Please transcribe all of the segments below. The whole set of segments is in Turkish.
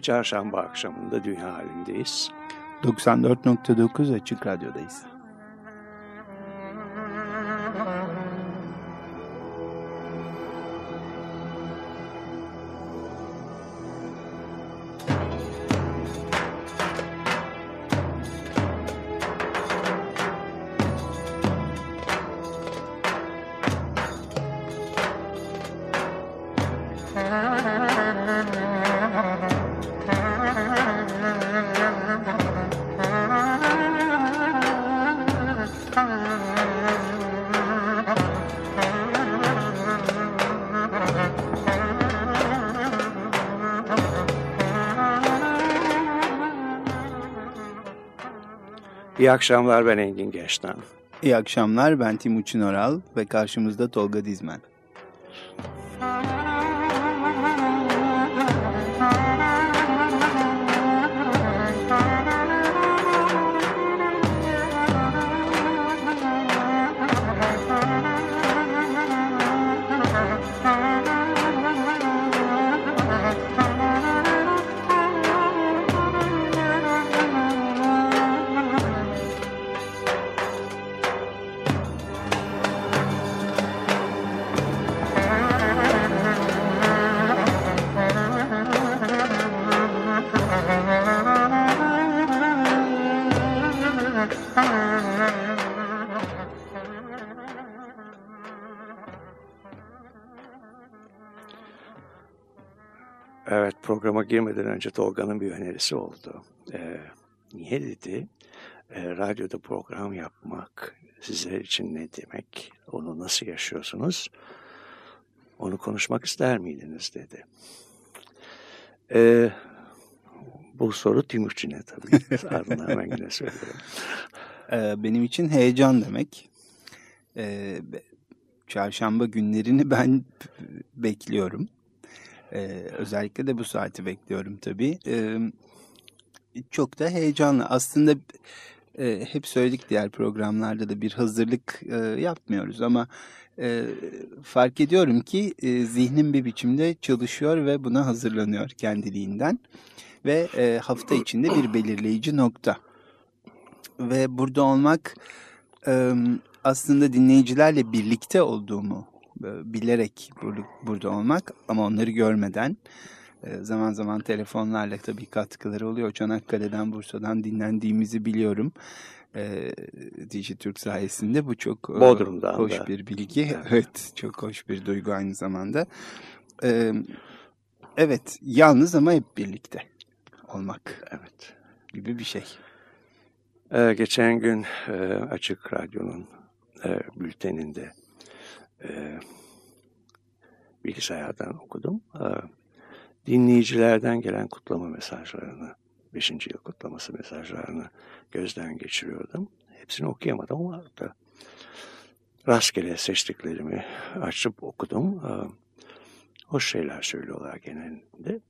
bir çarşamba akşamında dünya halindeyiz. 94.9 Açık Radyo'dayız. İyi akşamlar ben Engin Geçtan. İyi akşamlar ben Timuçin Oral ve karşımızda Tolga Dizmen. Girmeden önce Tolga'nın bir önerisi oldu. Ee, niye dedi? Ee, radyoda program yapmak sizler için ne demek? Onu nasıl yaşıyorsunuz? Onu konuşmak ister miydiniz dedi. Ee, bu soru Timuçin'e tabii. Ardından hemen yine söylüyorum. Ee, benim için heyecan demek. Ee, çarşamba günlerini ben bekliyorum. Ee, özellikle de bu saati bekliyorum tabii. Ee, çok da heyecanlı. Aslında e, hep söyledik diğer programlarda da bir hazırlık e, yapmıyoruz ama e, fark ediyorum ki e, zihnim bir biçimde çalışıyor ve buna hazırlanıyor kendiliğinden. Ve e, hafta içinde bir belirleyici nokta. Ve burada olmak e, aslında dinleyicilerle birlikte olduğumu bilerek burada olmak ama onları görmeden zaman zaman telefonlarla tabii katkıları oluyor. Çanakkale'den, Bursa'dan dinlendiğimizi biliyorum. E, Dijitürk sayesinde bu çok Bodrum'dan hoş da. bir bilgi. Evet. evet, çok hoş bir duygu aynı zamanda. E, evet, yalnız ama hep birlikte olmak. Evet. Gibi bir şey. Geçen gün e, Açık Radyo'nun e, bülteninde e, bilgisayardan okudum. E, dinleyicilerden gelen kutlama mesajlarını, 5. yıl kutlaması mesajlarını gözden geçiriyordum. Hepsini okuyamadım ama da rastgele seçtiklerimi açıp okudum. E, hoş şeyler söylüyorlar genelinde.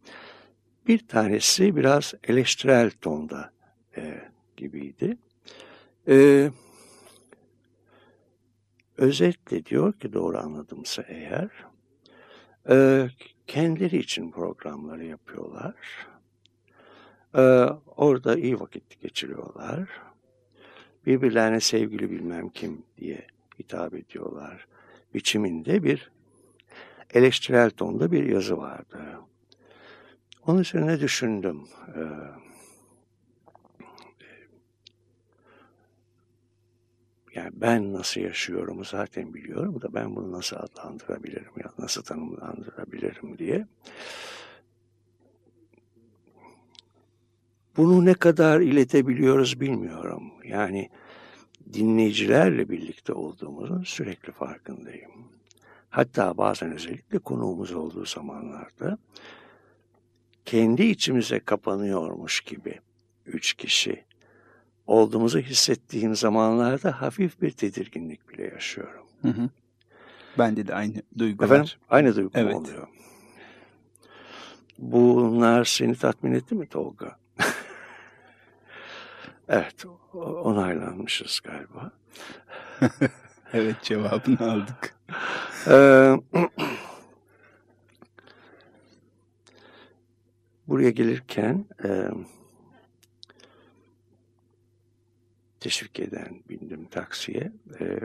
Bir tanesi biraz eleştirel tonda e, gibiydi. Evet özetle diyor ki doğru anladımsa eğer e, kendileri için programları yapıyorlar. E, orada iyi vakit geçiriyorlar. Birbirlerine sevgili bilmem kim diye hitap ediyorlar. Biçiminde bir eleştirel tonda bir yazı vardı. Onun üzerine düşündüm. Ee, yani ben nasıl yaşıyorumu zaten biliyorum da ben bunu nasıl adlandırabilirim ya nasıl tanımlandırabilirim diye. Bunu ne kadar iletebiliyoruz bilmiyorum. Yani dinleyicilerle birlikte olduğumuzun sürekli farkındayım. Hatta bazen özellikle konuğumuz olduğu zamanlarda kendi içimize kapanıyormuş gibi üç kişi olduğumuzu hissettiğim zamanlarda hafif bir tedirginlik bile yaşıyorum. Hı hı. Bende de aynı duygu Efendim, aynı duygu Evet. oluyor. Bunlar seni tatmin etti mi Tolga? evet, onaylanmışız galiba. Evet cevabını aldık. Ee, buraya gelirken e, teşvik eden bindim taksiye. E,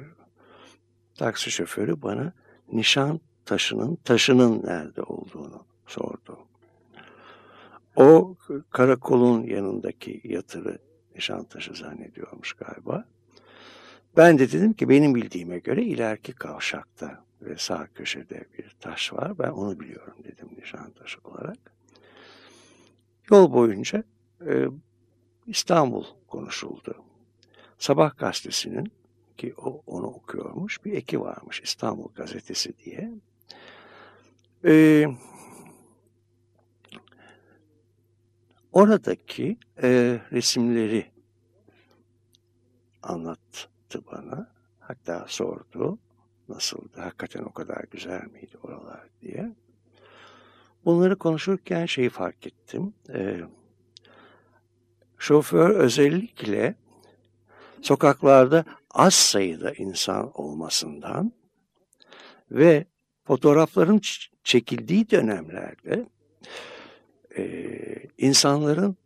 taksi şoförü bana nişan taşının taşının nerede olduğunu sordu. O karakolun yanındaki yatırı nişan taşı zannediyormuş galiba. Ben de dedim ki benim bildiğime göre ileriki kavşakta ve sağ köşede bir taş var. Ben onu biliyorum dedim nişan taşı olarak. Yol boyunca e, İstanbul konuşuldu. Sabah gazetesinin ki o onu okuyormuş bir eki varmış İstanbul gazetesi diye. E, oradaki e, resimleri anlattı bana. Hatta sordu nasıldı, hakikaten o kadar güzel miydi oralar diye. Bunları konuşurken şeyi fark ettim. Ee, şoför özellikle sokaklarda az sayıda insan olmasından ve fotoğrafların çekildiği dönemlerde e, insanların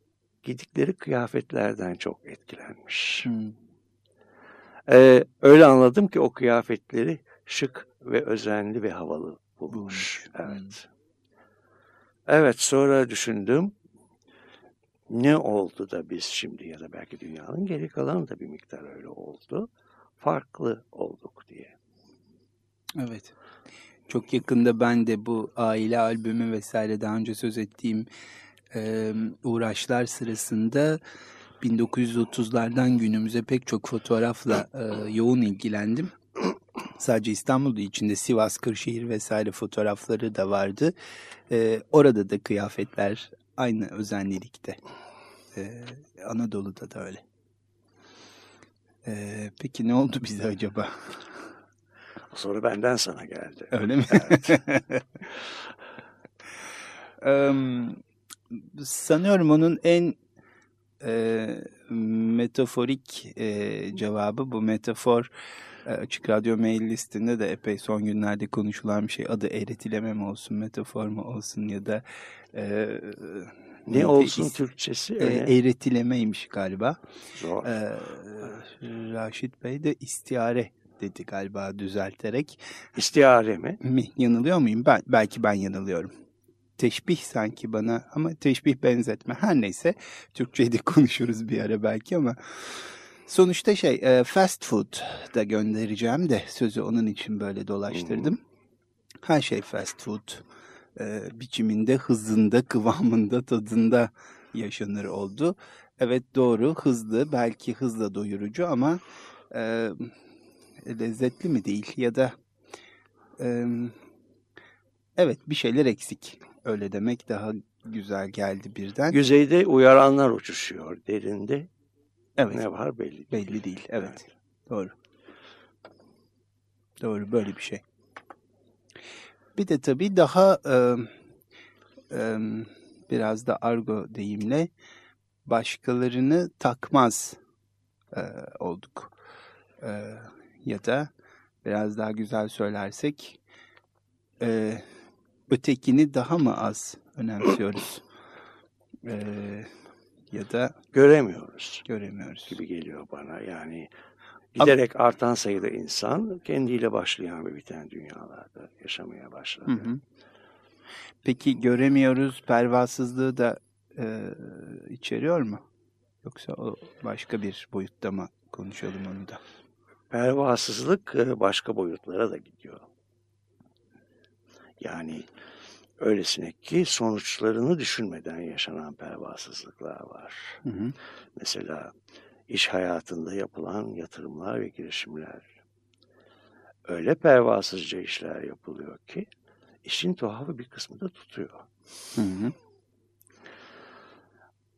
gidikleri kıyafetlerden çok etkilenmiş. Hmm. Ee, öyle anladım ki o kıyafetleri şık ve özenli ve havalı bulmuş. Bulmuş, Evet. Evet sonra düşündüm. Ne oldu da biz şimdi ya da belki dünyanın geri kalanı da bir miktar öyle oldu. Farklı olduk diye. Evet. Çok yakında ben de bu aile albümü vesaire daha önce söz ettiğim e, uğraşlar sırasında 1930'lardan günümüze pek çok fotoğrafla e, yoğun ilgilendim. Sadece İstanbul değil, içinde Sivas, Kırşehir vesaire fotoğrafları da vardı. E, orada da kıyafetler aynı özenlilikte. E, Anadolu'da da öyle. E, peki ne oldu bize acaba? Sonra benden sana geldi. Öyle mi? Em, sanıyorum onun en e, metaforik e, cevabı bu metafor Açık Radyo mail listinde de epey son günlerde konuşulan bir şey. Adı eğretileme mi olsun, metafor mu olsun ya da e, Ne neydi? olsun İs- Türkçesi? e, eğretilemeymiş galiba. Zor. E, Raşit Bey de istiare dedi galiba düzelterek. İstihare mi? Mi? Yanılıyor muyum? Ben, belki ben yanılıyorum. Teşbih sanki bana ama teşbih benzetme. Her neyse Türkçe'de konuşuruz bir ara belki ama sonuçta şey e, fast food da göndereceğim de sözü onun için böyle dolaştırdım. Her şey fast food e, biçiminde, hızında, kıvamında, tadında yaşanır oldu. Evet doğru hızlı belki hızla doyurucu ama e, lezzetli mi değil ya da e, evet bir şeyler eksik. Öyle demek daha güzel geldi birden. Yüzeyde uyaranlar uçuşuyor. Derinde Evet ne var belli değil. belli değil. Evet doğru. Doğru böyle bir şey. Bir de tabii daha e, e, biraz da argo deyimle başkalarını takmaz e, olduk. E, ya da biraz daha güzel söylersek e, ötekini daha mı az önemsiyoruz? E, ya da Göremiyoruz göremiyoruz. gibi geliyor bana. Yani giderek artan sayıda insan kendiyle başlayan ve biten dünyalarda yaşamaya başladı. Hı hı. Peki göremiyoruz pervasızlığı da e, içeriyor mu? Yoksa o başka bir boyutta mı konuşalım onu da? Pervasızlık e, başka boyutlara da gidiyor. Yani Öylesine ki sonuçlarını düşünmeden yaşanan pervasızlıklar var. Hı hı. Mesela iş hayatında yapılan yatırımlar ve girişimler. Öyle pervasızca işler yapılıyor ki işin tuhafı bir kısmı da tutuyor. Hı hı.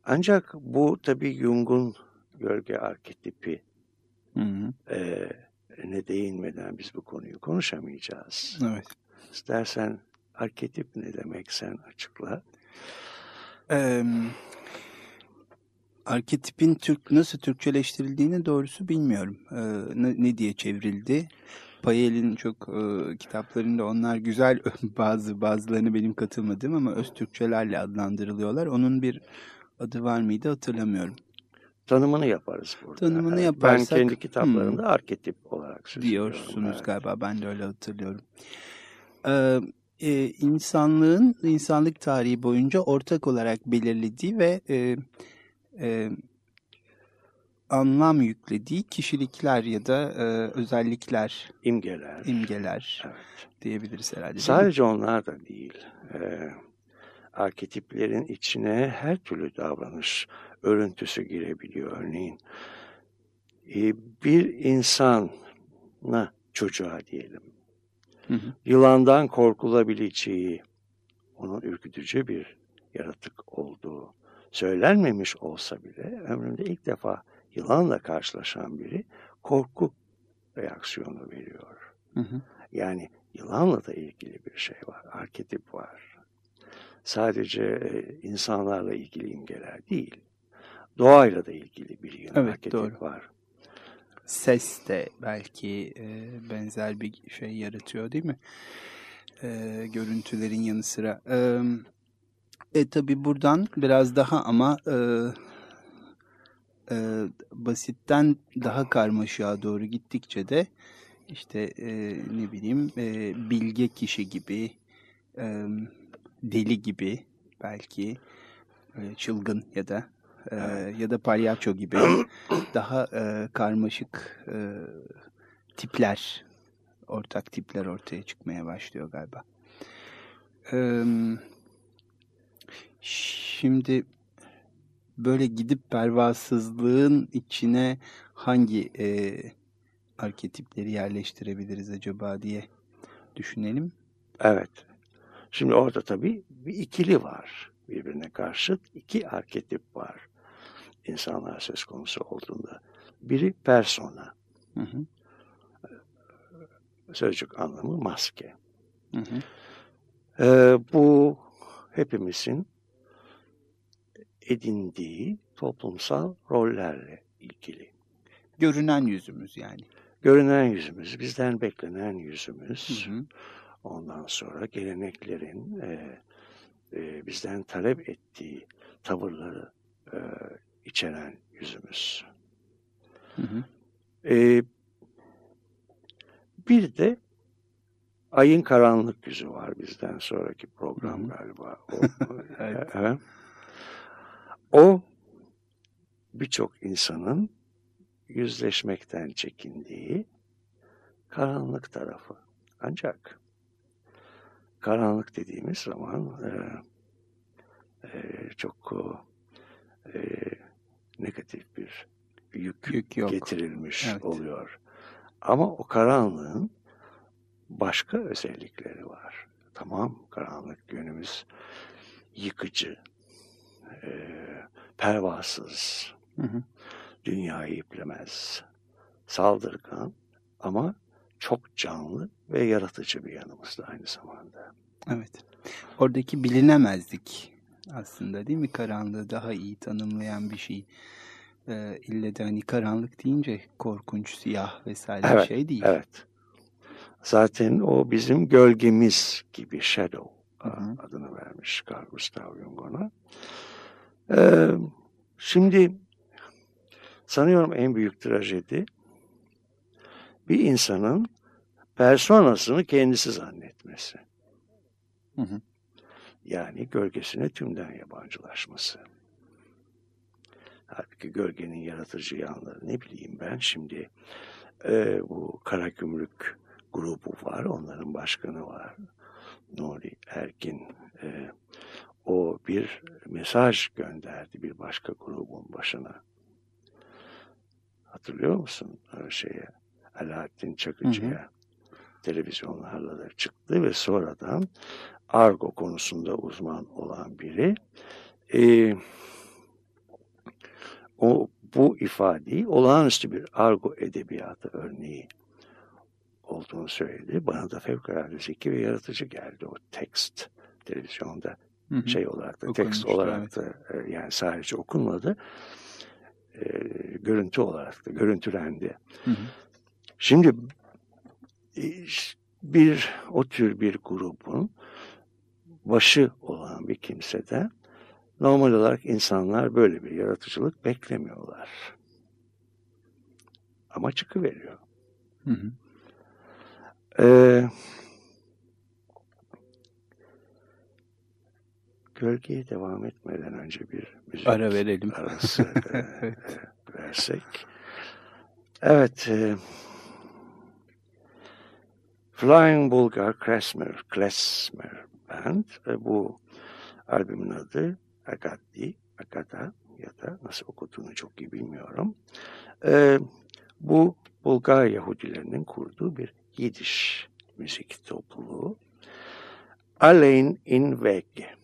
Ancak bu tabii Jung'un gölge arketipi Hı hı. e, ne değinmeden biz bu konuyu konuşamayacağız. Evet. İstersen arketip ne demek sen açıkla. Ee, arketipin Türk nasıl Türkçeleştirildiğini doğrusu bilmiyorum. Ee, ne, ne diye çevrildi? Payel'in çok e, kitaplarında onlar güzel bazı bazılarını benim katılmadığım ama öz Türkçelerle adlandırılıyorlar. Onun bir adı var mıydı hatırlamıyorum. Tanımını yaparız burada. Tanımını Evet, yaparsak- Ben kendi kitaplarımda arketip olarak söylüyorum. diyorsunuz Evet. galiba. Ben de öyle hatırlıyorum. Ee, e, insanlığın insanlık tarihi boyunca ortak olarak belirlediği ve e, e, anlam yüklediği kişilikler ya da e, özellikler, İmgeler. imgeler Evet. diyebiliriz herhalde. Sadece onlar da değil. Ee, arketiplerin içine her türlü davranış örüntüsü girebiliyor. Örneğin e, bir insana çocuğa diyelim Hı hı. yılandan korkulabileceği, onun ürkütücü bir yaratık olduğu söylenmemiş olsa bile ömründe ilk defa yılanla karşılaşan biri korku reaksiyonu veriyor. Hı hı. Yani yılanla da ilgili bir şey var, arketip var. Sadece e, insanlarla ilgili imgeler değil, doğayla da ilgili bir Evet, arketip doğru. var. Ses de belki e, benzer bir şey yaratıyor değil mi? E, görüntülerin yanı sıra. E, e tabi buradan biraz daha ama e, e, basitten daha karmaşığa doğru gittikçe de işte e, ne bileyim e, bilge kişi gibi, e, deli gibi belki e, çılgın ya da e, ya da palyaço gibi daha e, karmaşık e, tipler, ortak tipler ortaya çıkmaya başlıyor galiba. E, şimdi böyle gidip pervasızlığın içine hangi e, arketipleri yerleştirebiliriz acaba diye düşünelim. Evet. Şimdi orada tabii bir ikili var. Birbirine karşıt iki arketip var. İnsanlar söz konusu olduğunda. Biri persona. Hı hı, Sözcük anlamı maske. hı hı, Ee, bu hepimizin edindiği toplumsal rollerle ilgili. Görünen yüzümüz yani. Görünen yüzümüz, bizden beklenen yüzümüz. Hı hı, Ondan sonra geleneklerin e, e, bizden talep ettiği tavırları e, içeren yüzümüz. hı hı. E, bir de ayın karanlık yüzü var bizden sonraki program Hı hı. galiba. O, Evet. evet. o birçok insanın yüzleşmekten çekindiği karanlık tarafı. Ancak karanlık dediğimiz zaman e, e, çok e, negatif bir yük, Yük yok. getirilmiş Evet. oluyor. Ama o karanlığın başka özellikleri var. Tamam karanlık yönümüz yıkıcı, e, pervasız, Hı hı. dünyayı iplemez, saldırgan ama çok canlı ve yaratıcı bir yanımız da aynı zamanda. Evet. Oradaki bilinemezlik aslında değil mi? Karanlığı daha iyi tanımlayan bir şey. Ee, ille de hani karanlık deyince korkunç, siyah vesaire Evet, şey değil. Evet. Zaten o bizim gölgemiz gibi shadow Hı hı. adını vermiş Carl Gustav Jung ona. Ee, şimdi sanıyorum en büyük trajedi bir insanın personasını kendisi zannetmesi. Hı hı. Yani gölgesine tümden yabancılaşması. Halbuki gölgenin yaratıcı yanları ne bileyim ben şimdi e, bu Karagümrük grubu var, onların başkanı var. Nuri Ergin e, o bir mesaj gönderdi bir başka grubun başına. Hatırlıyor musun şeye? Alaaddin Çakıcı'ya. Televizyonlarla da çıktı ve sonradan argo konusunda uzman olan biri e, o bu ifadeyi olağanüstü bir argo edebiyatı örneği olduğunu söyledi. Bana da fevkalade zeki ve yaratıcı geldi o tekst televizyonda hı hı. şey olarak da tekst olarak da evet. yani sadece okunmadı e, görüntü olarak da görüntülendi. Hı hı. Şimdi bir o tür bir grubun başı olan bir kimseden normal olarak insanlar böyle bir yaratıcılık beklemiyorlar. Ama çıkıveriyor. Hı hı. Ee, gölgeye devam etmeden önce bir müzik ara verelim. arası e, e, versek. Evet. E, Flying Bulgar Klezmer, Klezmer Band. E, bu albümün adı Agadi, Agada ya da nasıl okuduğunu çok iyi bilmiyorum. E, bu Bulgar Yahudilerinin kurduğu bir Yidiş müzik topluluğu. Allein in Wege.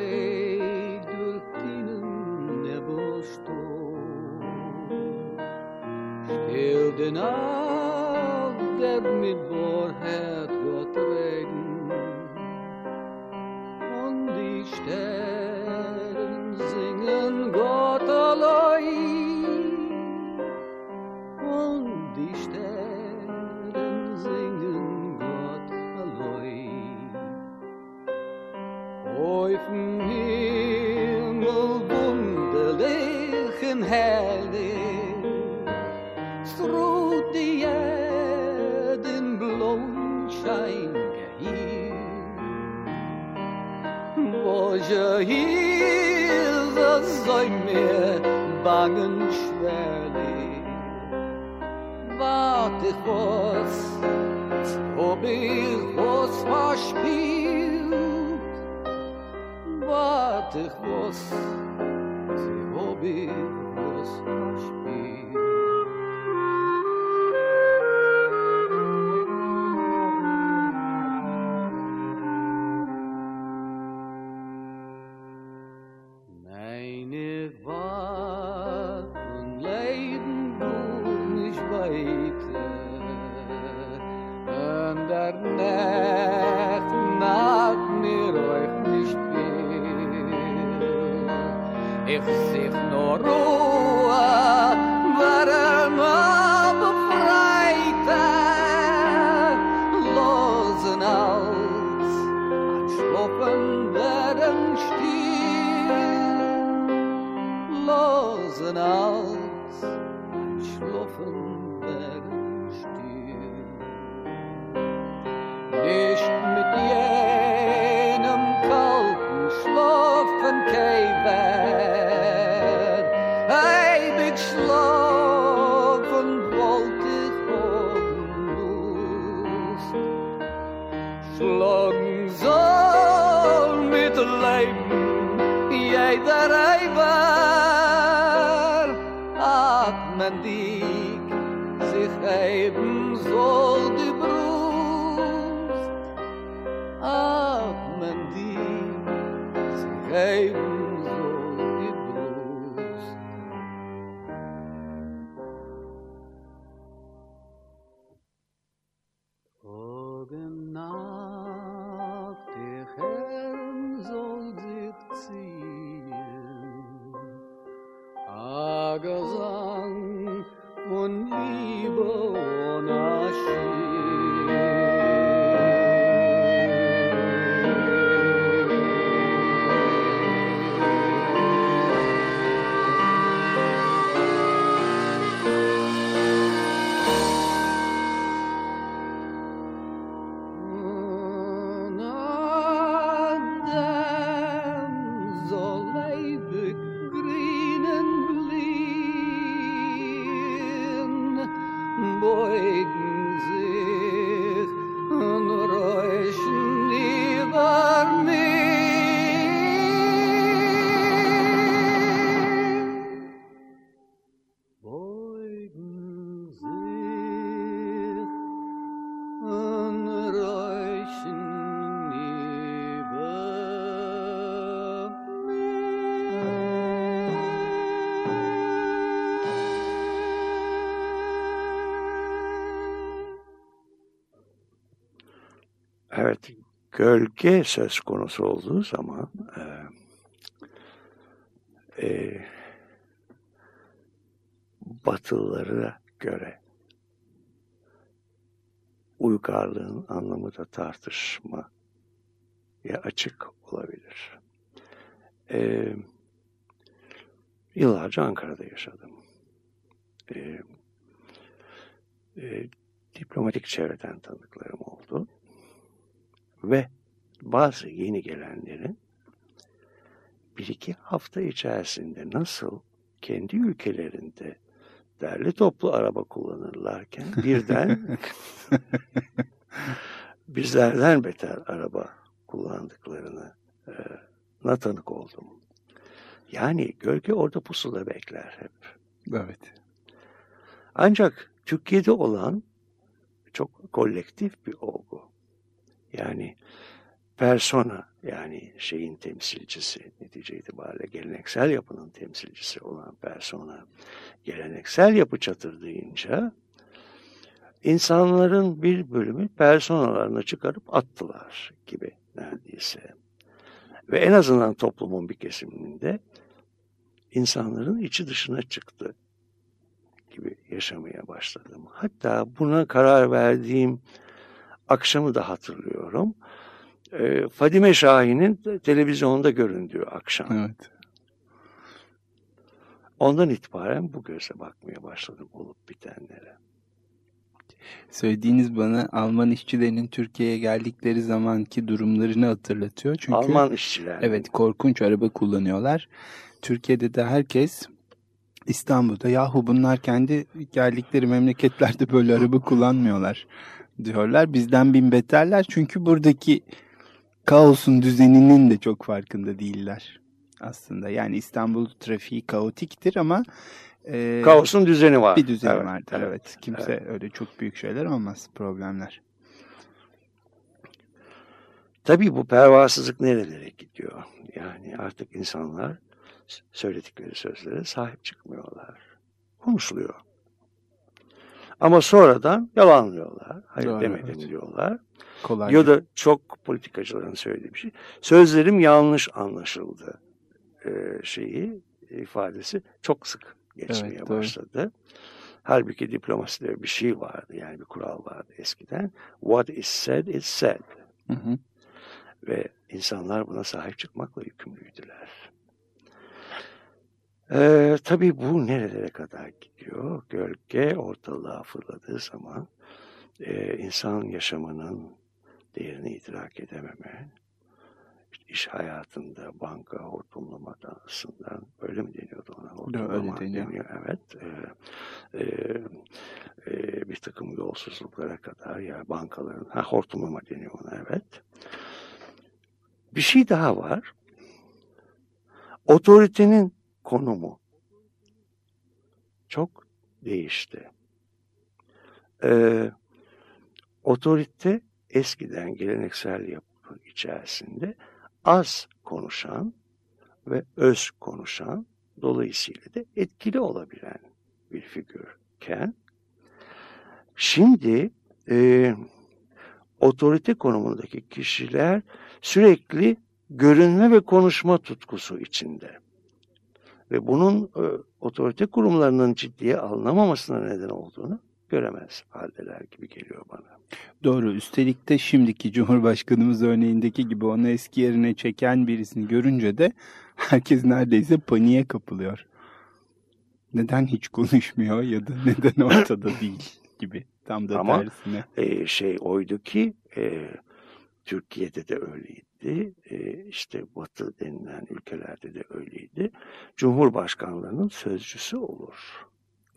ei dulcinen nebelstorm. Stil de Wagen schwerlich. Wart ich was, ob ich was verspielt. Wart ich was, ob ich Tropfen werden still, losen aus, ein werden. Gölge söz konusu olduğu zaman e, e, Batılılara göre uygarlığın anlamı da tartışma ya açık olabilir. Ee, yıllarca Ankara'da yaşadım. Ee, e, diplomatik çevreden. Ve bazı yeni gelenlerin bir iki hafta içerisinde nasıl kendi ülkelerinde derli toplu araba kullanırlarken birden bizlerden beter araba kullandıklarını e, na tanık oldum. Yani gölge orada pusula bekler hep. Evet. Ancak Türkiye'de olan çok kolektif bir persona yani şeyin temsilcisi netice itibariyle geleneksel yapının temsilcisi olan persona geleneksel yapı çatırdayınca insanların bir bölümü personalarını çıkarıp attılar gibi neredeyse. Ve en azından toplumun bir kesiminde insanların içi dışına çıktı gibi yaşamaya başladım. Hatta buna karar verdiğim akşamı da hatırlıyorum. Ee, Fadime Şahin'in televizyonda göründüğü akşam. Evet. Ondan itibaren bu göze bakmaya başladım olup bitenlere. Söylediğiniz bana Alman işçilerinin Türkiye'ye geldikleri zamanki durumlarını hatırlatıyor. Çünkü Alman işçiler. Evet korkunç araba kullanıyorlar. Türkiye'de de herkes İstanbul'da yahu bunlar kendi geldikleri memleketlerde böyle araba kullanmıyorlar diyorlar. Bizden bin beterler çünkü buradaki kaosun düzeninin de çok farkında değiller aslında. Yani İstanbul trafiği kaotiktir ama e, Kaosun düzeni var. bir düzeni Evet, vardır. Evet, evet, Kimse evet. öyle çok büyük şeyler olmaz, problemler. Tabii bu pervasızlık nerelere gidiyor? Yani artık insanlar söyledikleri sözlere sahip çıkmıyorlar. Konuşuluyor. Ama sonradan yalanlıyorlar. Hayır Doğru, demedim evet. diyorlar. Kolay. Ya da çok politikacıların söylediği bir şey. Sözlerim yanlış anlaşıldı e, şeyi ifadesi çok sık geçmeye Evet, doğru. başladı. Halbuki diplomaside bir şey vardı yani bir kural vardı eskiden. What is said is said. Hı hı. Ve insanlar buna sahip çıkmakla yükümlüydüler. Ee, tabii bu nerelere kadar gidiyor? Gölge ortalığa fırladığı zaman e, insan yaşamının değerini idrak edememe, işte iş hayatında banka hortumlamadan öyle mi deniyordu ona? Hortumlama öyle deniyor. deniyor. Evet. Ee, e, e, bir takım yolsuzluklara kadar ya bankaların, ha hortumlama deniyor ona evet. Bir şey daha var. Otoritenin konumu çok değişti. Ee, otorite eskiden geleneksel yapı içerisinde az konuşan ve öz konuşan dolayısıyla da etkili olabilen bir figürken şimdi e, otorite konumundaki kişiler sürekli görünme ve konuşma tutkusu içinde. Ve bunun e, otorite kurumlarının ciddiye alınamamasına neden olduğunu göremez haldeler gibi geliyor bana. Doğru. Üstelik de şimdiki Cumhurbaşkanımız örneğindeki gibi onu eski yerine çeken birisini görünce de herkes neredeyse paniğe kapılıyor. Neden hiç konuşmuyor ya da neden ortada değil gibi. Tam da Ama- tersine. E, şey oydu ki e, Türkiye'de de öyleydi. E, işte Batı denilen ülkelerde de öyleydi. Cumhurbaşkanlığının sözcüsü olur.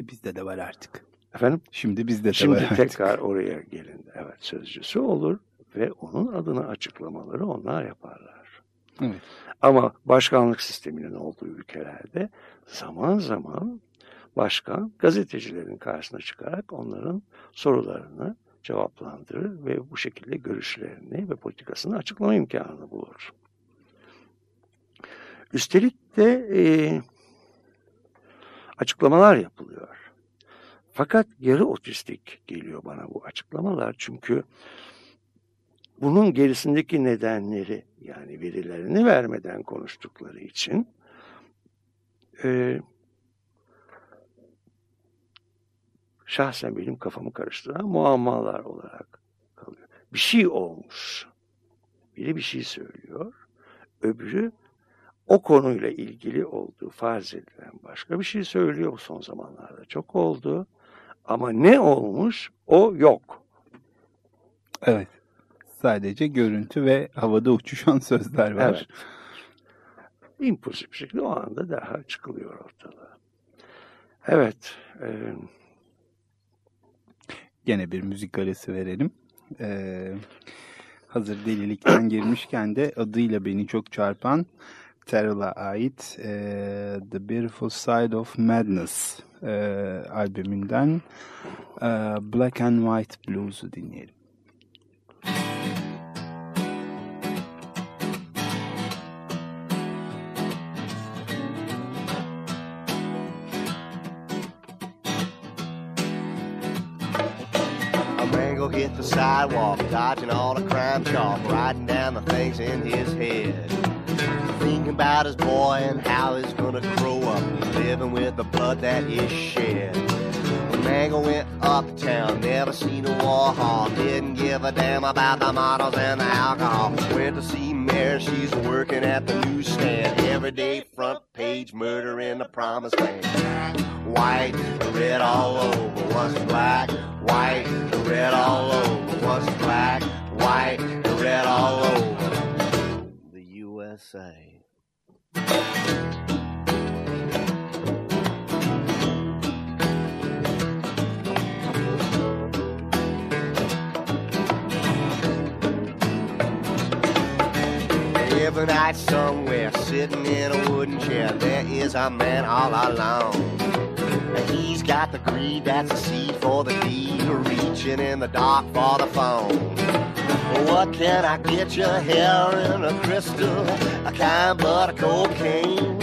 E, bizde de var artık. Efendim? Şimdi bizde de Şimdi var artık. tekrar oraya gelin. Evet sözcüsü olur ve onun adına açıklamaları onlar yaparlar. Evet. Ama başkanlık sisteminin olduğu ülkelerde zaman zaman başkan gazetecilerin karşısına çıkarak onların sorularını cevaplandırır ve bu şekilde görüşlerini ve politikasını açıklama imkanını bulur. Üstelik de e, açıklamalar yapılıyor. Fakat yarı otistik geliyor bana bu açıklamalar çünkü bunun gerisindeki nedenleri yani verilerini vermeden konuştukları için e, şahsen benim kafamı karıştıran muammalar olarak kalıyor. Bir şey olmuş. Biri bir şey söylüyor. Öbürü o konuyla ilgili olduğu farz edilen başka bir şey söylüyor bu son zamanlarda. Çok oldu. Ama ne olmuş o yok. Evet. Sadece görüntü ve havada uçuşan sözler var. Evet. İmpulsif bir şekilde o anda daha çıkılıyor ortalığa. Evet. E, Gene bir müzik arası verelim. Ee, hazır delilikten girmişken de adıyla beni çok çarpan Terrell'a ait e, The Beautiful Side of Madness Uh, albümünden e, Black and White Blues'u dinleyelim. Hit the sidewalk, dodging all the crime chalk, writing down the things in his head. About his boy and how he's gonna grow up, living with the blood that is shed. Mango went uptown, never seen a Warhol, didn't give a damn about the models and the alcohol. Went to see Mary, she's working at the newsstand. Everyday front page murder in the promised land. White, red all over, was black. White, red all over, was black. White, red all over. The USA. Every night somewhere, sitting in a wooden chair, there is a man all alone. And he's got the greed that's a seed for the deed, reaching in the dark for the phone. What can I get you here in a crystal? A kind but a cocaine.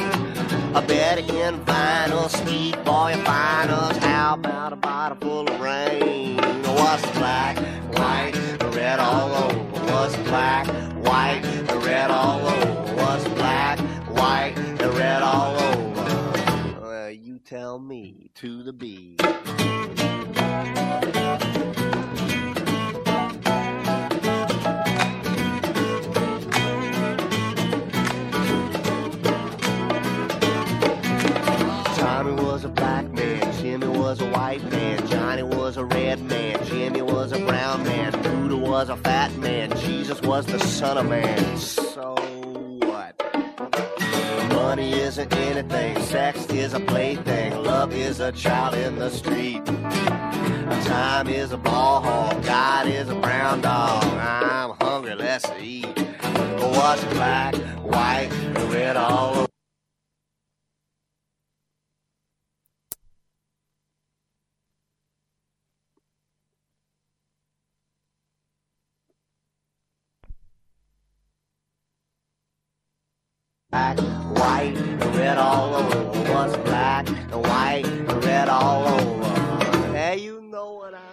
A Betty in vinyl, speed boy and finals. How about a bottle full of rain? What's black, white, red all over? What's black, white, the red all over? What's black, white, the red all over? Uh, you tell me to the beat. Was a black man, Jimmy was a white man, Johnny was a red man, Jimmy was a brown man, Buddha was a fat man, Jesus was the son of man. So what? Money isn't anything, sex is a plaything, love is a child in the street. Time is a ball hog, God is a brown dog. I'm hungry, let's eat. What's black, white, red all over? Black, white, red all over. What's black, the white, red all over? Hey, you know what I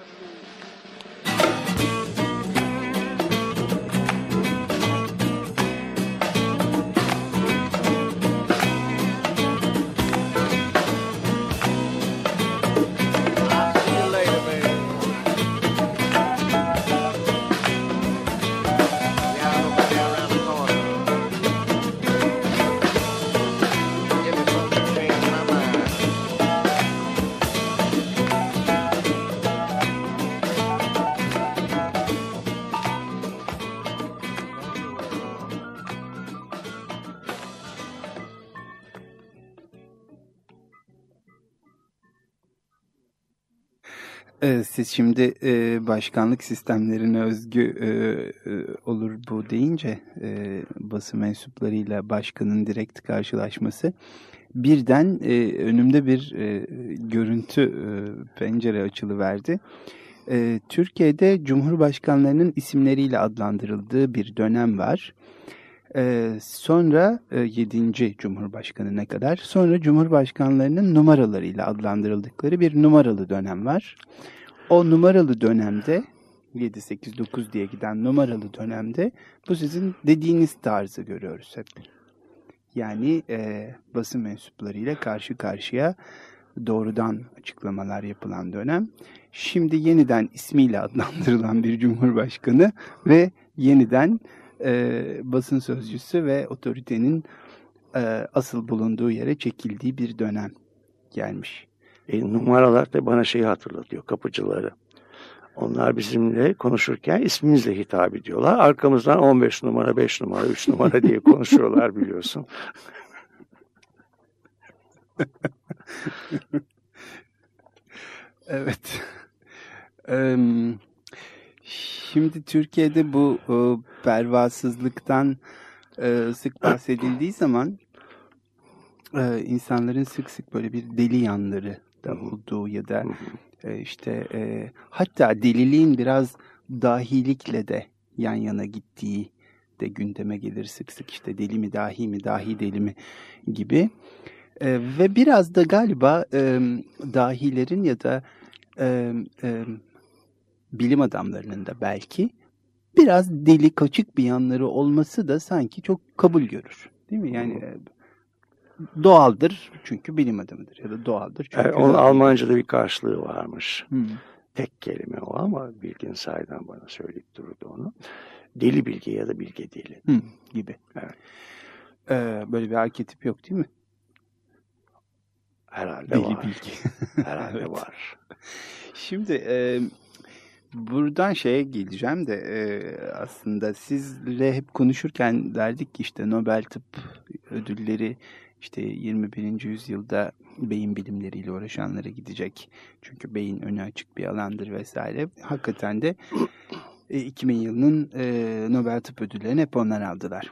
Ee, siz şimdi e, başkanlık sistemlerine özgü e, e, olur bu deyince e, basın mensuplarıyla başkanın direkt karşılaşması birden e, önümde bir e, görüntü e, pencere açılıverdi. E, Türkiye'de cumhurbaşkanlarının isimleriyle adlandırıldığı bir dönem var. E, sonra e, 7. Cumhurbaşkanına kadar sonra Cumhurbaşkanlarının numaralarıyla adlandırıldıkları bir numaralı dönem var. O numaralı dönemde 7, 8, 9 diye giden numaralı dönemde bu sizin dediğiniz tarzı görüyoruz hep. Yani e, basın mensuplarıyla karşı karşıya doğrudan açıklamalar yapılan dönem. Şimdi yeniden ismiyle adlandırılan bir cumhurbaşkanı ve yeniden e, basın sözcüsü ve otoritenin e, asıl bulunduğu yere çekildiği bir dönem gelmiş. E, numaralar da bana şeyi hatırlatıyor, kapıcıları. Onlar bizimle konuşurken ismimizle hitap ediyorlar. Arkamızdan 15 numara, 5 numara, 3 numara diye konuşuyorlar biliyorsun. evet. Şimdi Türkiye'de bu pervasızlıktan sık bahsedildiği zaman insanların sık sık böyle bir deli yanları da olduğu ya da işte hatta deliliğin biraz dahilikle de yan yana gittiği de gündeme gelir sık sık işte deli mi dahi mi dahi deli mi gibi. E, ve biraz da galiba e, dahilerin ya da e, e, bilim adamlarının da belki biraz deli kaçık bir yanları olması da sanki çok kabul görür. Değil mi? Yani e, doğaldır çünkü bilim adamıdır ya da doğaldır çünkü... Yani onun Almanca'da bir karşılığı varmış. Hmm. Tek kelime o ama Bilgin Say'dan bana söyleyip durdu onu. Deli bilge ya da bilge deli. Hmm, gibi. Evet. Ee, böyle bir arketip yok değil mi? Herhalde Deli var. bilgi. Herhalde Evet. var. Şimdi e, buradan şeye geleceğim de e, aslında sizle hep konuşurken derdik ki işte Nobel Tıp ödülleri işte 21. yüzyılda beyin bilimleriyle uğraşanlara gidecek. Çünkü beyin önü açık bir alandır vesaire. Hakikaten de e, 2000 yılının e, Nobel Tıp ödüllerini hep onlar aldılar.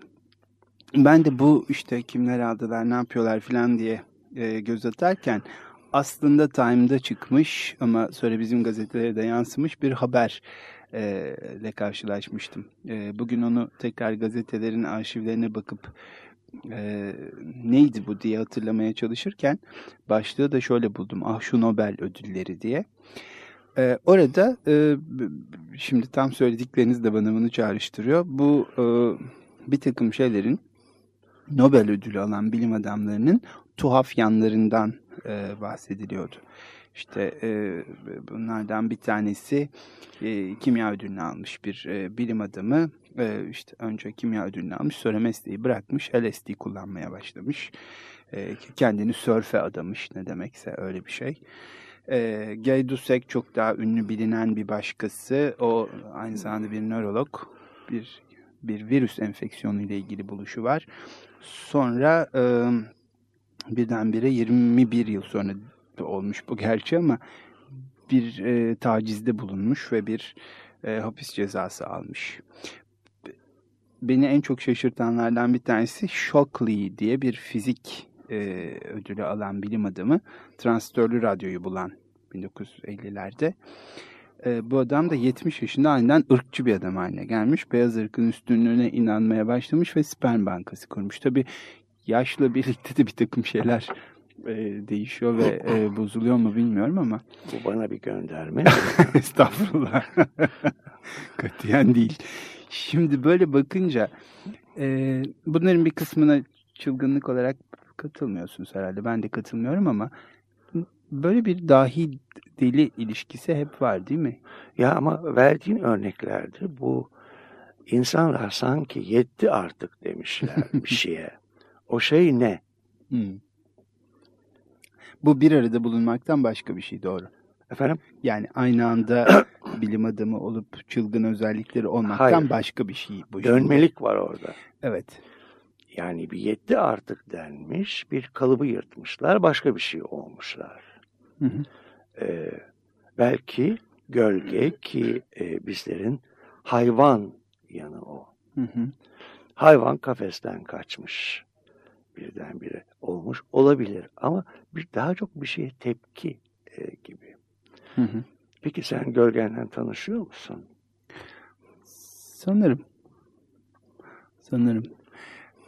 Ben de bu işte kimler aldılar, ne yapıyorlar falan diye e, göz atarken aslında Time'da çıkmış ama sonra bizim gazetelere de yansımış bir haber e, ile karşılaşmıştım. E, bugün onu tekrar gazetelerin arşivlerine bakıp e, neydi bu diye hatırlamaya çalışırken başlığı da şöyle buldum. Ah şu Nobel ödülleri diye. E, orada e, şimdi tam söyledikleriniz de bana bunu çağrıştırıyor. Bu e, bir takım şeylerin Nobel ödülü alan bilim adamlarının tuhaf yanlarından e, bahsediliyordu. İşte e, bunlardan bir tanesi e, kimya ödülünü almış bir e, bilim adamı. E, işte önce kimya ödülünü almış sonra mesleği bırakmış LSD kullanmaya başlamış. E, kendini sörfe adamış ne demekse öyle bir şey. E, Gay Dussek çok daha ünlü bilinen bir başkası. O aynı zamanda bir nörolog. Bir, bir virüs enfeksiyonu ile ilgili buluşu var. Sonra e, birdenbire 21 yıl sonra olmuş bu gerçi ama bir e, tacizde bulunmuş ve bir e, hapis cezası almış. Beni en çok şaşırtanlardan bir tanesi Shockley diye bir fizik e, ödülü alan bilim adamı transistörlü radyoyu bulan 1950'lerde. E, bu adam da 70 yaşında aniden ırkçı bir adam haline gelmiş. Beyaz ırkın üstünlüğüne inanmaya başlamış ve sperm bankası kurmuş. Tabi yaşla birlikte de bir takım şeyler e, değişiyor ve e, bozuluyor mu bilmiyorum ama Bu bana bir gönderme. estağfurullah katiyen değil. Şimdi böyle bakınca e, bunların bir kısmına çılgınlık olarak katılmıyorsunuz herhalde. Ben de katılmıyorum ama böyle bir dahi deli ilişkisi hep var değil mi? ya ama verdiğin örneklerde bu insanlar sanki yetti artık demişler bir şeye. O şey ne? Hmm. Bu bir arada bulunmaktan başka bir şey doğru. Efendim? Yani aynı anda bilim adamı olup çılgın özellikleri olmaktan Hayır. başka bir şey bu. Dönmelik var orada. Evet. Yani bir yetti artık denmiş, bir kalıbı yırtmışlar, başka bir şey olmuşlar. Hı hı. Ee, belki gölge ki e, bizlerin hayvan yanı o. Hı hı. Hayvan kafesten kaçmış birdenbire olmuş olabilir ama bir daha çok bir şeye tepki e, gibi. Hı hı. Peki sen gölgenden tanışıyor musun? Sanırım. Sanırım.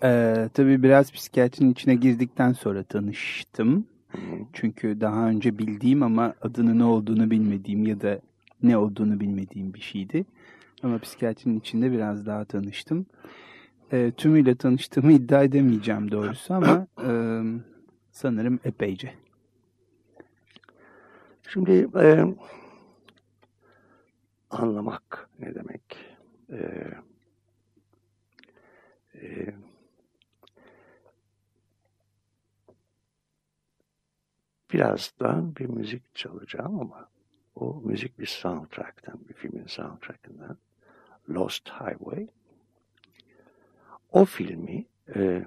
Ee, tabii biraz psikiyatrinin içine girdikten sonra tanıştım. Hı hı. Çünkü daha önce bildiğim ama adının ne olduğunu bilmediğim ya da ne olduğunu bilmediğim bir şeydi. Ama psikiyatrinin içinde biraz daha tanıştım. E, tümüyle tanıştığımı iddia edemeyeceğim doğrusu ama e, sanırım epeyce. Şimdi e, anlamak ne demek? E, e, birazdan bir müzik çalacağım ama o müzik bir soundtrack'tan, bir filmin soundtrack'ından Lost Highway. O filmi e,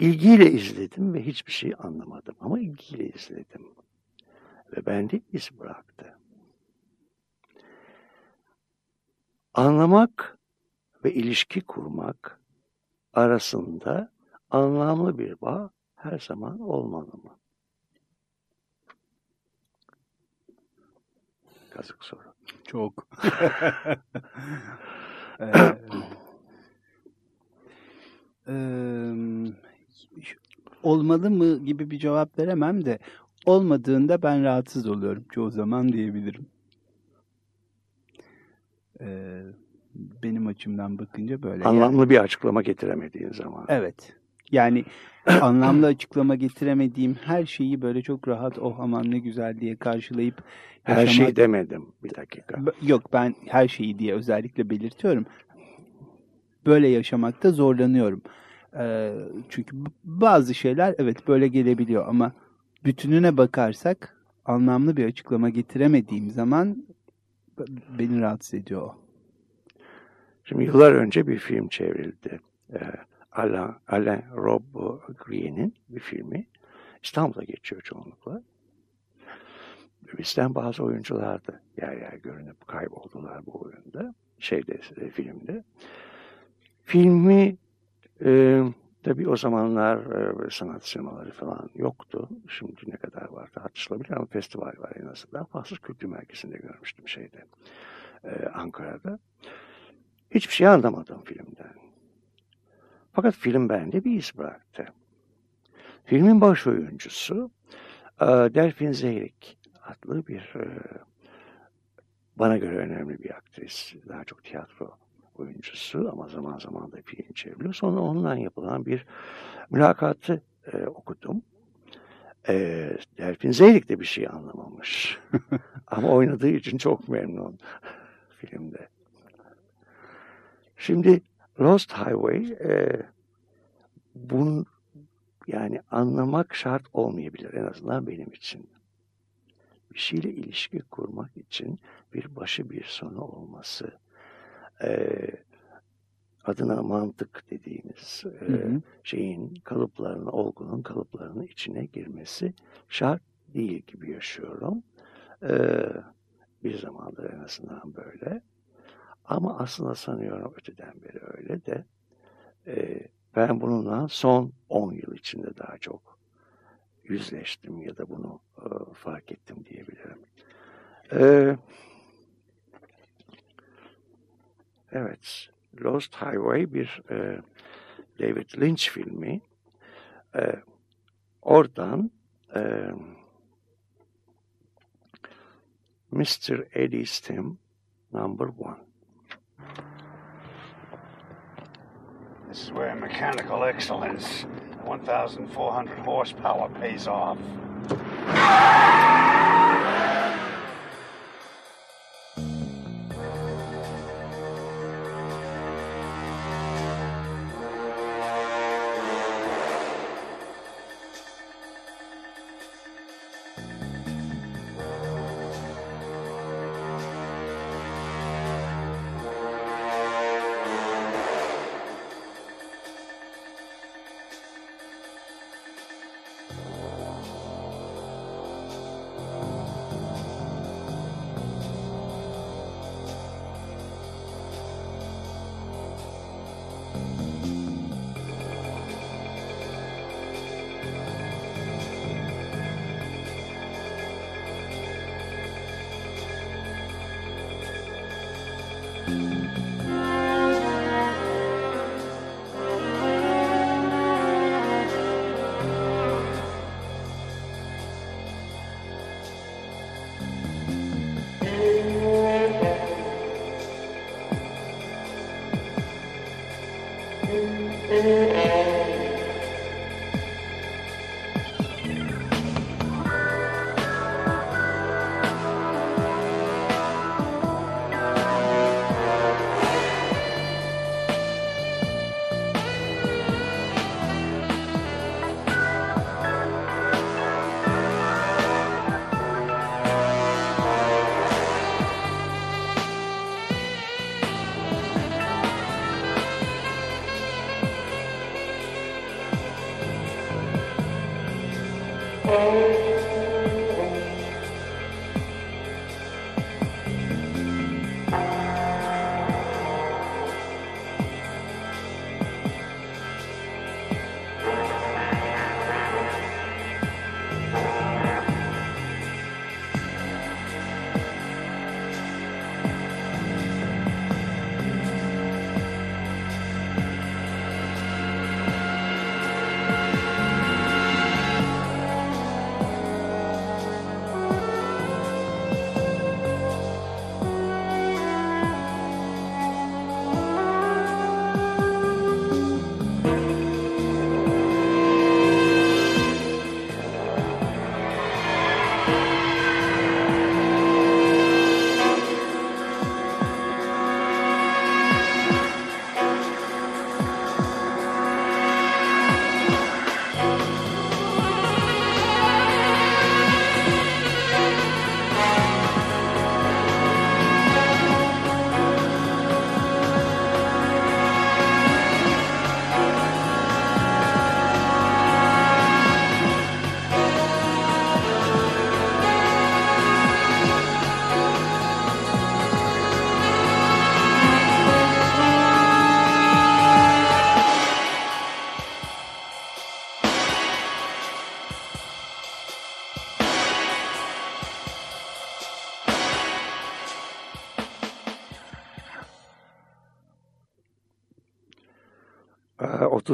ilgiyle izledim ve hiçbir şey anlamadım ama ilgiyle izledim. Ve bende iz bıraktı. Anlamak ve ilişki kurmak arasında anlamlı bir bağ her zaman olmalı mı? Kazık soru. Çok. ee, e, olmalı mı gibi bir cevap veremem de olmadığında ben rahatsız oluyorum çoğu zaman diyebilirim. Ee, benim açımdan bakınca böyle. Anlamlı yani. bir açıklama getiremediğin zaman. Evet. Yani anlamlı açıklama getiremediğim her şeyi böyle çok rahat oh aman ne güzel diye karşılayıp yaşamak... Her şey demedim bir dakika. Yok ben her şeyi diye özellikle belirtiyorum. Böyle yaşamakta zorlanıyorum. Ee, çünkü bazı şeyler evet böyle gelebiliyor ama bütününe bakarsak anlamlı bir açıklama getiremediğim zaman beni rahatsız ediyor o. Şimdi yıllar önce bir film çevrildi. Ee, Alain, Alain Rob Green'in bir filmi. İstanbul'da geçiyor çoğunlukla. Bizden bazı oyuncular da yer yer görünüp kayboldular bu oyunda. Şeyde, e, filmde. Filmi e, tabii o zamanlar e, sanat sinemaları falan yoktu. Şimdi ne kadar var tartışılabilir ama festival var en azından. Fasıl Kültür Merkezi'nde görmüştüm şeyde. E, Ankara'da. Hiçbir şey anlamadım filmden. Fakat film bende bir iz bıraktı. Filmin baş oyuncusu e, Delfin Zeyrik adlı bir e, bana göre önemli bir aktris. Daha çok tiyatro oyuncusu ama zaman zaman da film çeviriyor. Sonra ondan yapılan bir mülakatı e, okudum. E, Delfin Zeyrik de bir şey anlamamış. ama oynadığı için çok memnun filmde. Şimdi Lost Highway e, bunun yani anlamak şart olmayabilir en azından benim için. Bir şeyle ilişki kurmak için bir başı bir sonu olması, e, adına mantık dediğimiz e, hı hı. şeyin kalıplarını, olgunun kalıplarının içine girmesi şart değil gibi yaşıyorum. E, bir zamandır en azından böyle. Ama aslında sanıyorum öteden beri öyle de e, ben bununla son 10 yıl içinde daha çok yüzleştim ya da bunu e, fark ettim diyebilirim. E, evet, Lost Highway bir e, David Lynch filmi. E, oradan e, Mr. Eddie Stim Number One. Where mechanical excellence, 1,400 horsepower, pays off.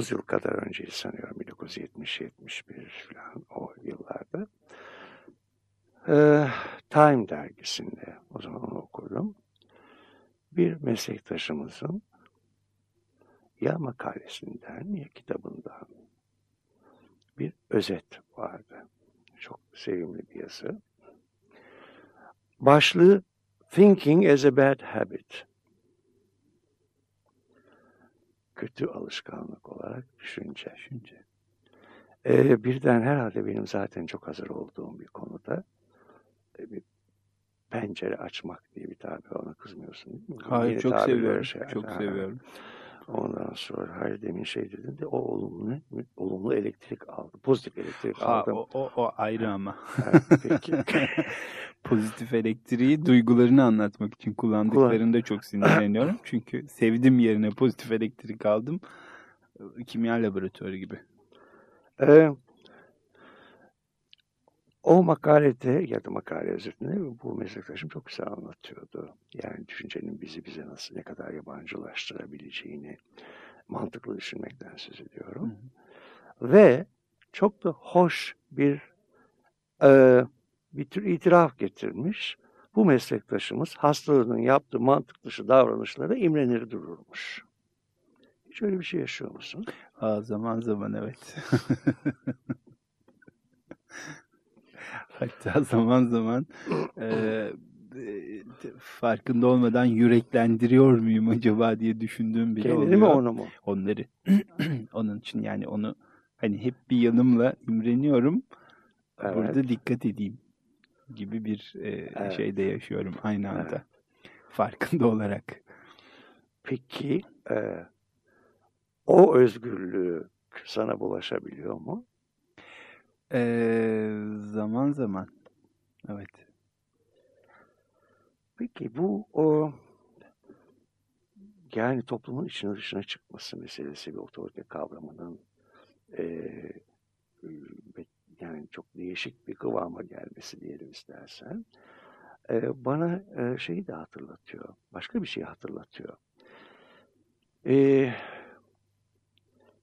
30 yıl kadar önce sanıyorum 1970-71 falan o yıllarda. Ee, Time dergisinde o zaman onu okudum. Bir meslektaşımızın ya makalesinden ya kitabından bir özet vardı. Çok sevimli bir yazı. Başlığı Thinking as a Bad Habit kötü alışkanlık olarak düşünce. düşünce. Ee, birden herhalde benim zaten çok hazır olduğum bir konuda e, bir pencere açmak diye bir tabir ona kızmıyorsun? Hayır Yeni çok seviyorum. Şey, çok ha. seviyorum. Ondan sonra hayır demin şey dedin de o olumlu olumlu elektrik aldı. Pozitif elektrik ha, aldı. O, o, o ayrı ama. Ha, peki. Pozitif elektriği duygularını anlatmak için kullandıklarında çok sinirleniyorum. Çünkü sevdim yerine pozitif elektrik aldım. Kimya laboratuvarı gibi. Ee, o makalede ya da makale özetinde bu meslektaşım çok güzel anlatıyordu. Yani düşüncenin bizi bize nasıl ne kadar yabancılaştırabileceğini mantıklı düşünmekten söz ediyorum. Hı. Ve çok da hoş bir e, bir tür itiraf getirmiş. Bu meslektaşımız hastalığının yaptığı mantık dışı davranışlara imrenir dururmuş. Hiç öyle bir şey yaşıyor musun? Aa, zaman zaman evet. Hatta zaman zaman e, farkında olmadan yüreklendiriyor muyum acaba diye düşündüğüm bile Kendini oluyor. mi onu mu? Onları. Onun için yani onu hani hep bir yanımla imreniyorum. Evet. Burada dikkat edeyim gibi bir e, evet. şeyde yaşıyorum aynı anda. Evet. Farkında olarak. Peki e, o özgürlüğü sana bulaşabiliyor mu? Ee, zaman zaman. Evet. Peki bu o yani toplumun içine dışına çıkması meselesi bir otorite kavramının e, yani çok değişik bir kıvama gelmesi diyelim istersen e, bana e, şeyi de hatırlatıyor. Başka bir şey hatırlatıyor. E,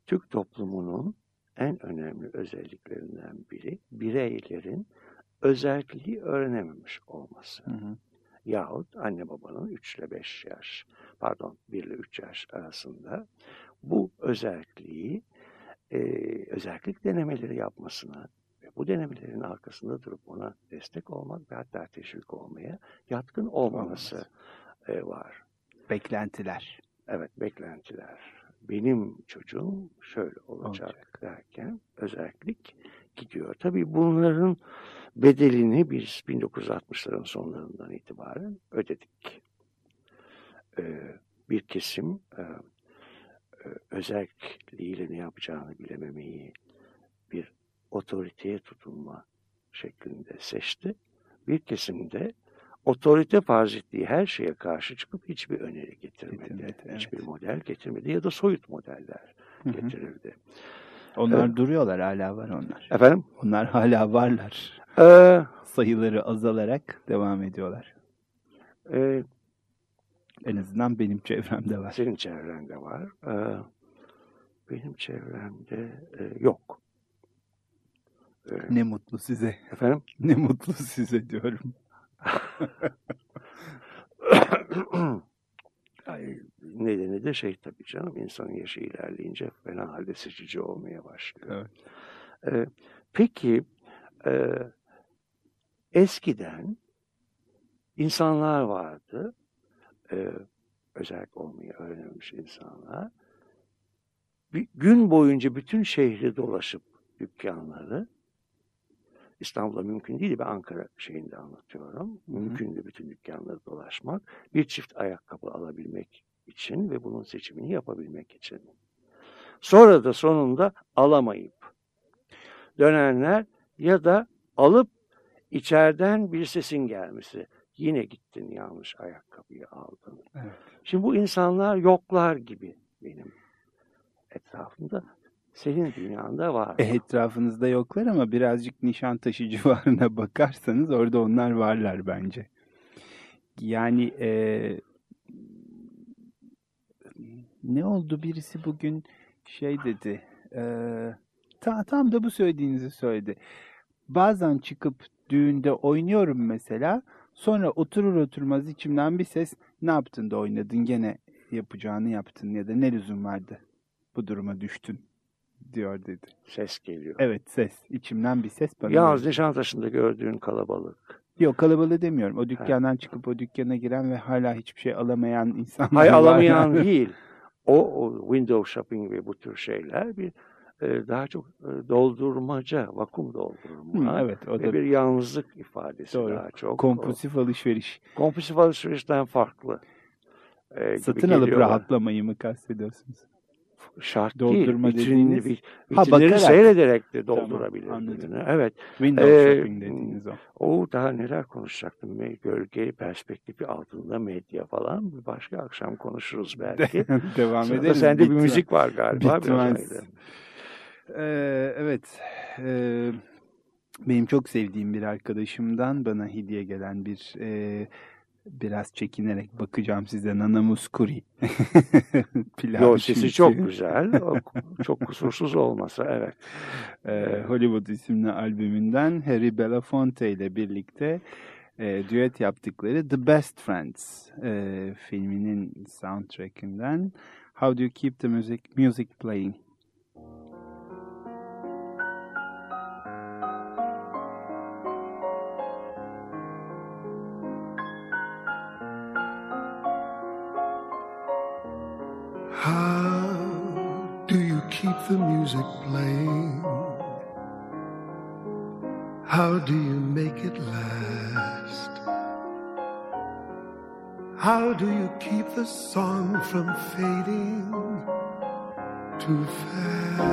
Türk toplumunun en önemli özelliklerinden biri bireylerin özelliği öğrenememiş olması. Hı hı. Yahut anne babanın 3 ile 5 yaş, pardon 1 ile 3 yaş arasında bu özelliği e, özellik denemeleri yapmasına ve bu denemelerin arkasında durup ona destek olmak ve hatta teşvik olmaya yatkın olmaması e, var. Beklentiler. Evet, beklentiler. Benim çocuğum şöyle olacak, Olacak. derken özellik gidiyor. Tabii bunların bedelini biz 1960'ların sonlarından itibaren ödedik. Ee, bir kesim e, e, özelliğiyle ne yapacağını bilememeyi bir otoriteye tutunma şeklinde seçti. Bir kesim de otorite farz ettiği her şeye karşı çıkıp hiçbir öneri getirmedi. Getirmedi, evet. Hiçbir model getirmedi ya da soyut modeller Hı hı. getirirdi. Onlar Evet. duruyorlar hala var onlar. Efendim? Onlar hala varlar. Ee, Sayıları azalarak devam ediyorlar. e, En azından benim çevremde var. senin çevrende var. Ee, benim çevremde e, yok. Ee, Ne mutlu size. efendim? Ne mutlu size diyorum. Ay, nedeni de şey tabii canım insanın yaşı ilerleyince fena halde seçici olmaya başlıyor. Evet. Ee, peki e, eskiden insanlar vardı e, özellik olmayı öğrenmiş insanlar bir gün boyunca bütün şehri dolaşıp dükkanları İstanbul'da mümkün değil ben Ankara şeyinde anlatıyorum. Mümkündü bütün dükkanları dolaşmak. Bir çift ayakkabı alabilmek için ve bunun seçimini yapabilmek için. Sonra da sonunda alamayıp dönenler ya da alıp içeriden bir sesin gelmesi. Yine gittin yanlış ayakkabıyı aldın. Evet. Şimdi bu insanlar yoklar gibi benim etrafımda. Senin dünyanda var. E, etrafınızda yoklar ama birazcık Nişantaşı civarına bakarsanız orada onlar varlar bence. Yani e, ne oldu birisi bugün şey dedi e, ta, tam da bu söylediğinizi söyledi. Bazen çıkıp düğünde oynuyorum mesela sonra oturur oturmaz içimden bir ses ne yaptın da oynadın gene yapacağını yaptın ya da ne lüzum vardı bu duruma düştün diyor dedi. Ses geliyor. Evet ses. İçimden bir ses bana. Yalnız Nişantaşı'nda gördüğün kalabalık. Yok kalabalığı demiyorum. O dükkandan çıkıp o dükkana giren ve hala hiçbir şey alamayan insanlar Hay var. alamayan değil. O, o window shopping ve bu tür şeyler bir e, daha çok e, doldurmaca, vakum Hı, doldurma evet o da bir yalnızlık ifadesi Doğru. daha çok. kompulsif alışveriş. O, kompulsif alışverişten farklı. e, Satın alıp rahatlamayı mı kastediyorsunuz? Şart Doldurma değil. Vitrinini, dediğiniz- vit- Ha, bakarak. seyrederek de Tamam, doldurabilir. anladım. ürünü. Evet. Window Ee, shopping dediğiniz o. O daha neler konuşacaktım. Gölge perspektifi altında medya falan. Bir başka akşam konuşuruz belki. Devam Sırada ederiz. sende bir müzik var galiba. Bitmez. Ee, evet. Ee, benim çok sevdiğim bir arkadaşımdan bana hediye gelen bir e, biraz çekinerek bakacağım size Nana Muscuri. Pilav Yo sesi çok güzel. O çok kusursuz olmasa evet. Ee, Hollywood isimli albümünden Harry Belafonte ile birlikte e, düet yaptıkları The Best Friends e, filminin soundtrackinden How Do You Keep the Music, music Playing? How do you keep the song from fading too fast?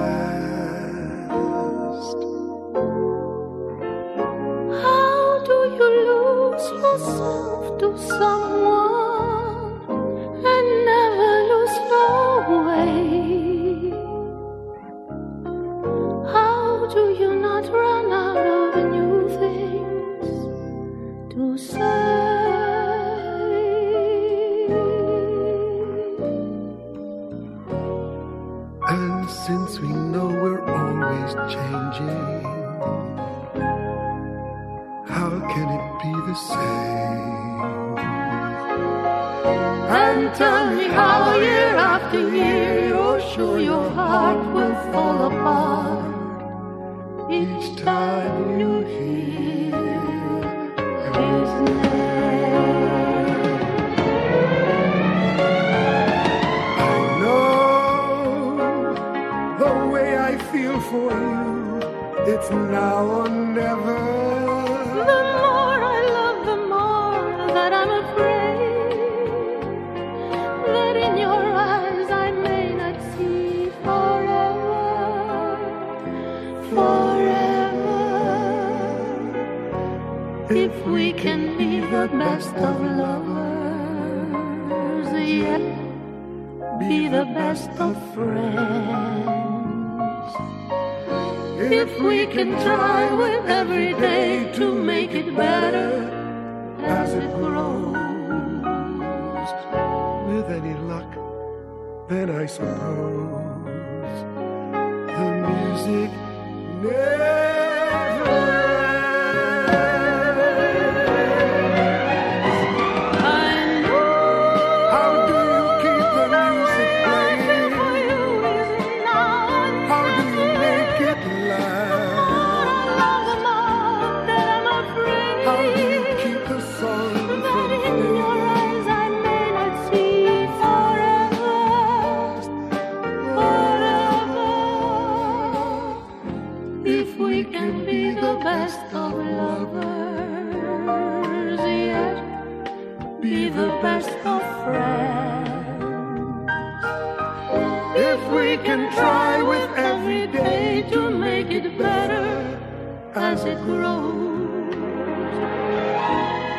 as it grows.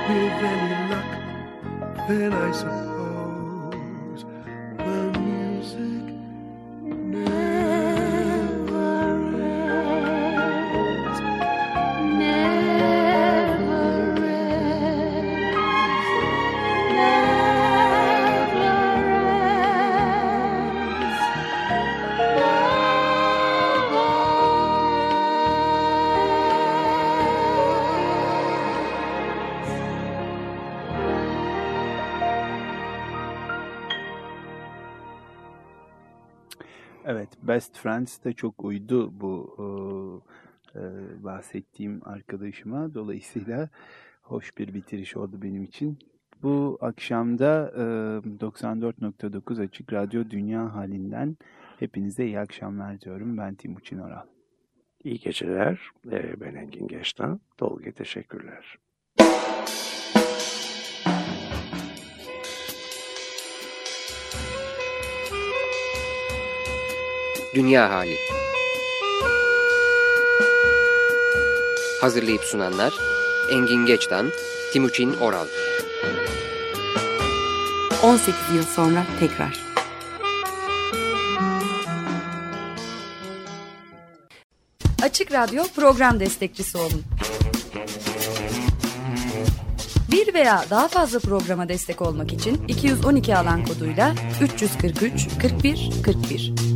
With any luck, then I suppose. Best Friends de çok uydu bu e, bahsettiğim arkadaşıma. Dolayısıyla hoş bir bitiriş oldu benim için. Bu akşamda e, 94.9 Açık Radyo Dünya halinden hepinize iyi akşamlar diyorum. Ben Timuçin Oral. İyi geceler. Ben Engin Geçtan. Dolge teşekkürler. Dünya Hali. Hazırlayıp sunanlar Engin Geçtan, Timuçin Oral. 18 yıl sonra tekrar. Açık Radyo program destekçisi olun. Bir veya daha fazla programa destek olmak için 212 alan koduyla 343 41 41